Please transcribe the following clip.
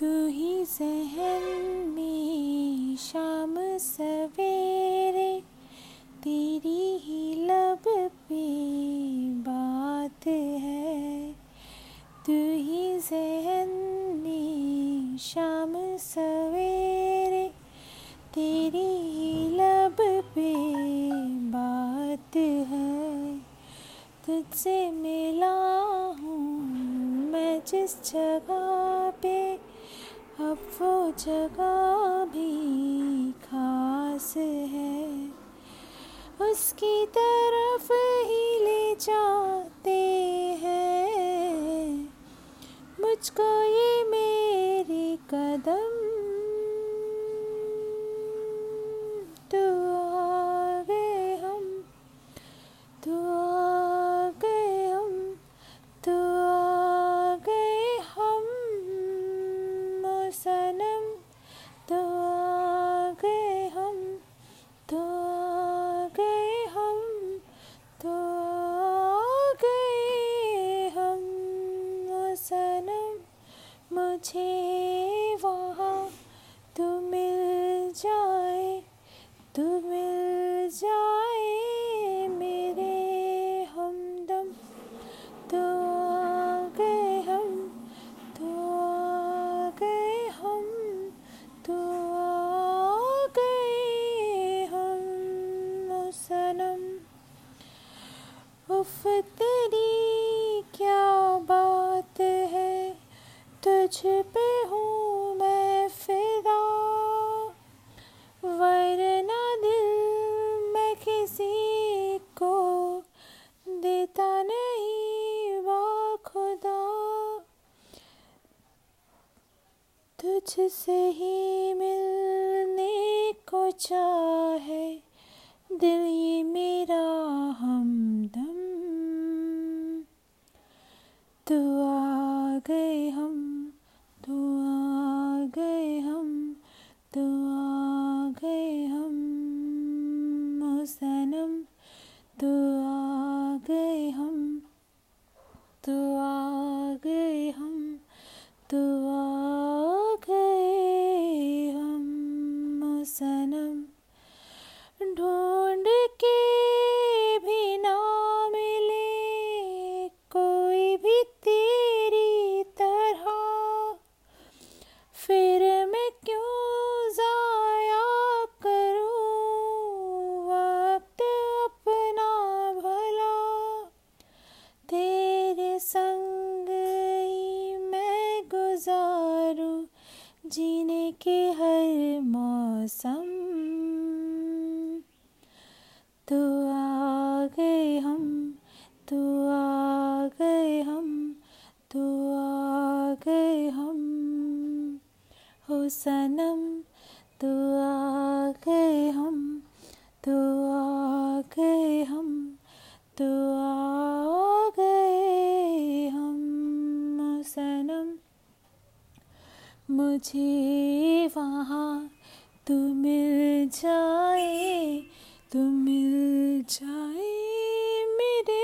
तू ही जहन में शाम सवेरे, तेरी ही लब पे बात है। तू ही जहन में शाम सवेरे, तेरी ही लब पे बात है। तुझसे मिला हूँ मैं जिस जगह पे अब वो जगह भी खास है। उसकी तरफ़ ही ले जाते हैं। मुझको ये मेरे कदम सनम तो गए हम तो गए हम तो गए हम सनम, मुझे वहाँ तू मिल जाए, तू मिल जाए। उफ, तेरी क्या बात है? तुझ पे हूँ मैं फिदा। वरना दिल मैं किसी को देता नहीं वा खुदा। तुझसे ही मिलने को चाहे दिल ये मेरा तू आ गए हम तो आ गए हम तो आ गए हम सनम तू आ गए हम तो आ गए हम तो आ गए हम सनम जीने के हर मौसम। तो आ गए हम तो आ गए हम तो आ गए हम। हो सनम तो आ गए हम तो आ गए हम तो आ गए हम। सनम। मुझे वहाँ तू मिल जाए तू मिल जाए मेरे